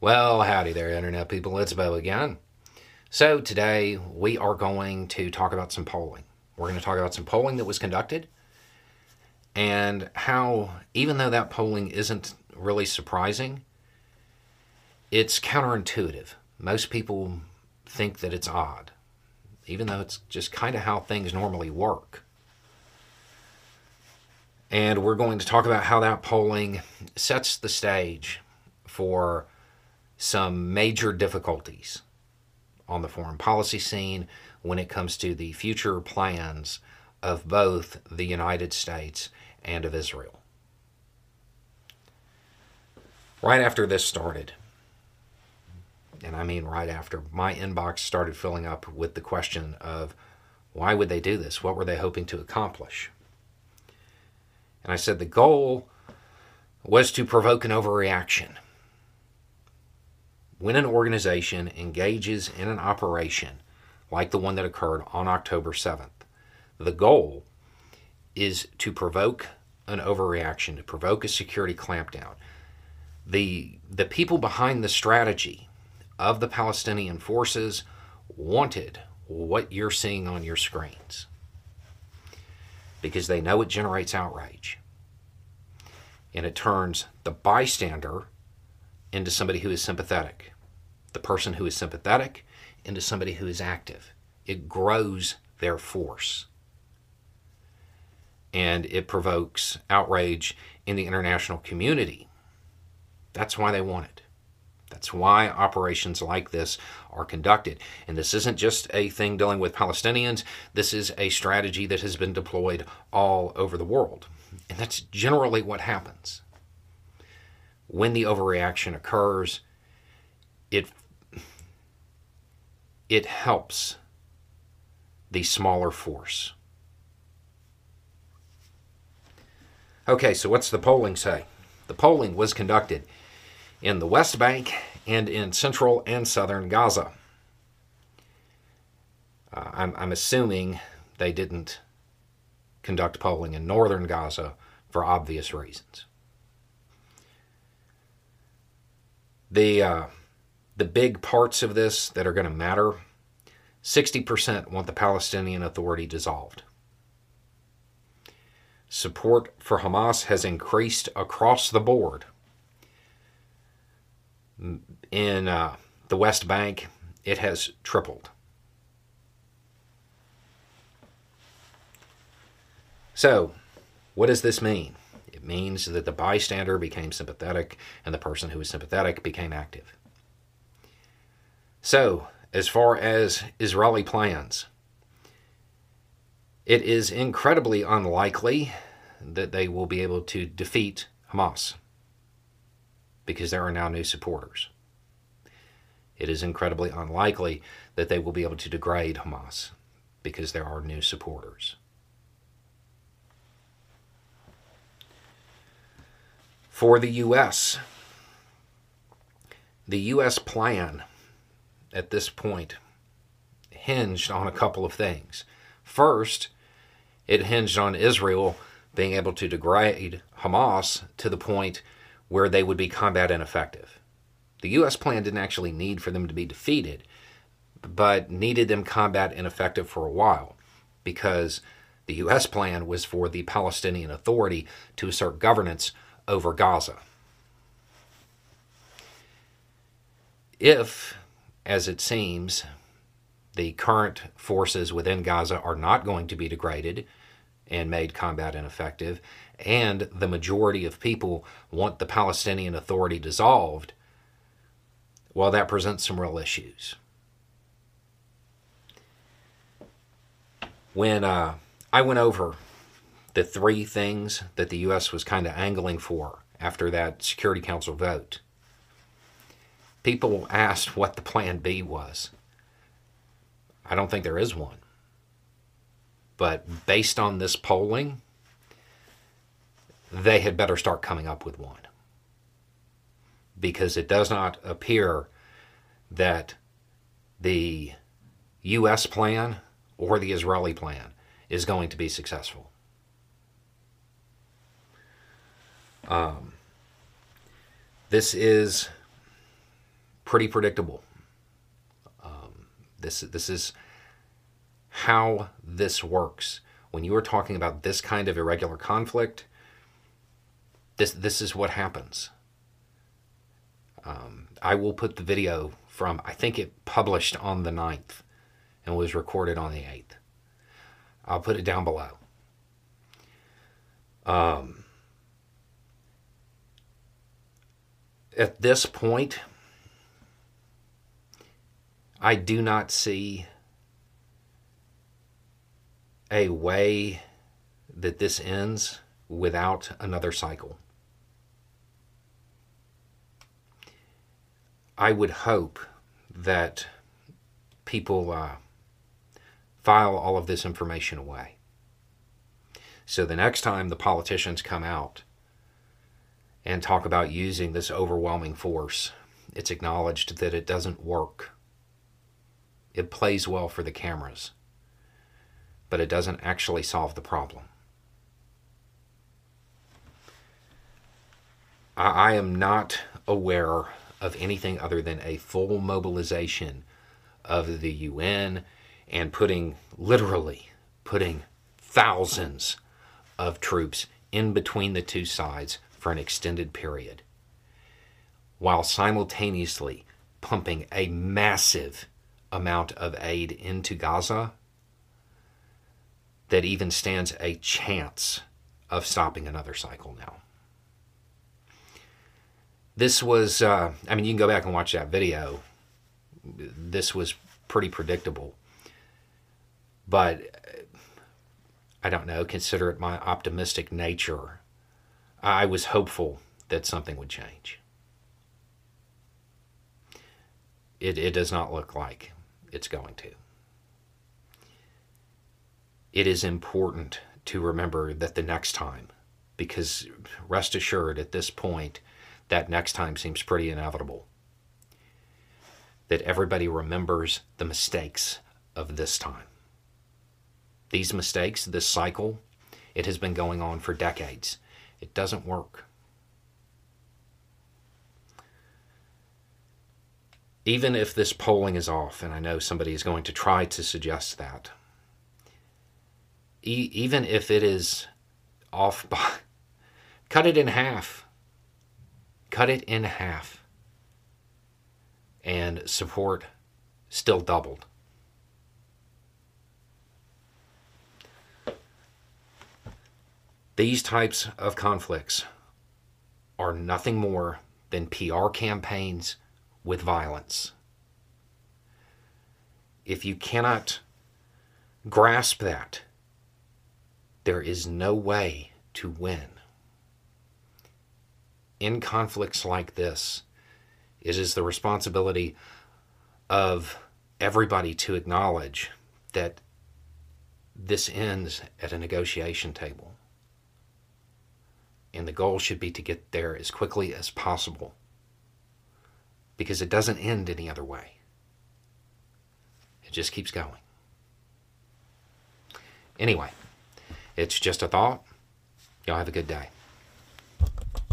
Well, howdy there, Internet people. It's Beau again. So, today we are going to talk about some polling. We're going to talk about some polling that was conducted and how, even though that polling isn't really surprising, it's counterintuitive. Most people think that it's odd, even though it's just kind of how things normally work. And we're going to talk about how that polling sets the stage for some major difficulties on the foreign policy scene when it comes to the future plans of both the United States and of Israel. Right after this started, and I mean right after, my inbox started filling up with the question of why would they do this? What were they hoping to accomplish? And I said the goal was to provoke an overreaction when an organization engages in an operation like the one that occurred on October 7th, the goal is to provoke an overreaction, to provoke a security clampdown. The, the people behind the strategy of the Palestinian forces wanted what you're seeing on your screens because they know it generates outrage. And it turns the bystander into somebody who is sympathetic, the person who is sympathetic into somebody who is active. It grows their force. And it provokes outrage in the international community. That's why they want it. That's why operations like this are conducted. And this isn't just a thing dealing with Palestinians, this is a strategy that has been deployed all over the world. And that's generally what happens when the overreaction occurs, it it helps the smaller force. Okay, so what's the polling say? The polling was conducted in the West Bank and in central and southern Gaza. Uh, I'm, I'm assuming they didn't conduct polling in northern Gaza for obvious reasons. The uh, the big parts of this that are going to matter 60% want the Palestinian Authority dissolved. Support for Hamas has increased across the board. In uh, the West Bank, it has tripled. So, what does this mean? Means that the bystander became sympathetic and the person who was sympathetic became active. So, as far as Israeli plans, it is incredibly unlikely that they will be able to defeat Hamas because there are now new supporters. It is incredibly unlikely that they will be able to degrade Hamas because there are new supporters. For the U.S. The U.S. plan at this point hinged on a couple of things. First, it hinged on Israel being able to degrade Hamas to the point where they would be combat ineffective. The U.S. plan didn't actually need for them to be defeated, but needed them combat ineffective for a while because the U.S. plan was for the Palestinian Authority to assert governance over Gaza. If, as it seems, the current forces within Gaza are not going to be degraded and made combat ineffective, and the majority of people want the Palestinian Authority dissolved, well, that presents some real issues. When uh, I went over the three things that the U.S. was kind of angling for after that Security Council vote. People asked what the plan B was. I don't think there is one. But based on this polling, they had better start coming up with one. Because it does not appear that the U.S. plan or the Israeli plan is going to be successful. Um, this is pretty predictable. Um, this this is how this works. When you are talking about this kind of irregular conflict, this this is what happens. Um, I will put the video from I think it published on the 9th and was recorded on the 8th. I'll put it down below. Um, at this point, I do not see a way that this ends without another cycle. I would hope that people uh, file all of this information away. So the next time the politicians come out and talk about using this overwhelming force, it's acknowledged that it doesn't work. It plays well for the cameras, but it doesn't actually solve the problem. I, I am not aware of anything other than a full mobilization of the UN and putting, literally, putting thousands of troops in between the two sides for an extended period, while simultaneously pumping a massive amount of aid into Gaza that even stands a chance of stopping another cycle now. This was, uh, I mean, you can go back and watch that video. This was pretty predictable. But I don't know, consider it my optimistic nature. I was hopeful that something would change. It, it does not look like it's going to. It is important to remember that the next time, because rest assured at this point, that next time seems pretty inevitable. That everybody remembers the mistakes of this time. These mistakes, this cycle, it has been going on for decades. It doesn't work. Even if this polling is off, and I know somebody is going to try to suggest that, e- even if it is off by, cut it in half. Cut it in half. And support still doubled. These types of conflicts are nothing more than PR campaigns with violence. If you cannot grasp that, there is no way to win. In conflicts like this, it is the responsibility of everybody to acknowledge that this ends at a negotiation table and the goal should be to get there as quickly as possible because it doesn't end any other way. It just keeps going. Anyway, it's just a thought. Y'all have a good day.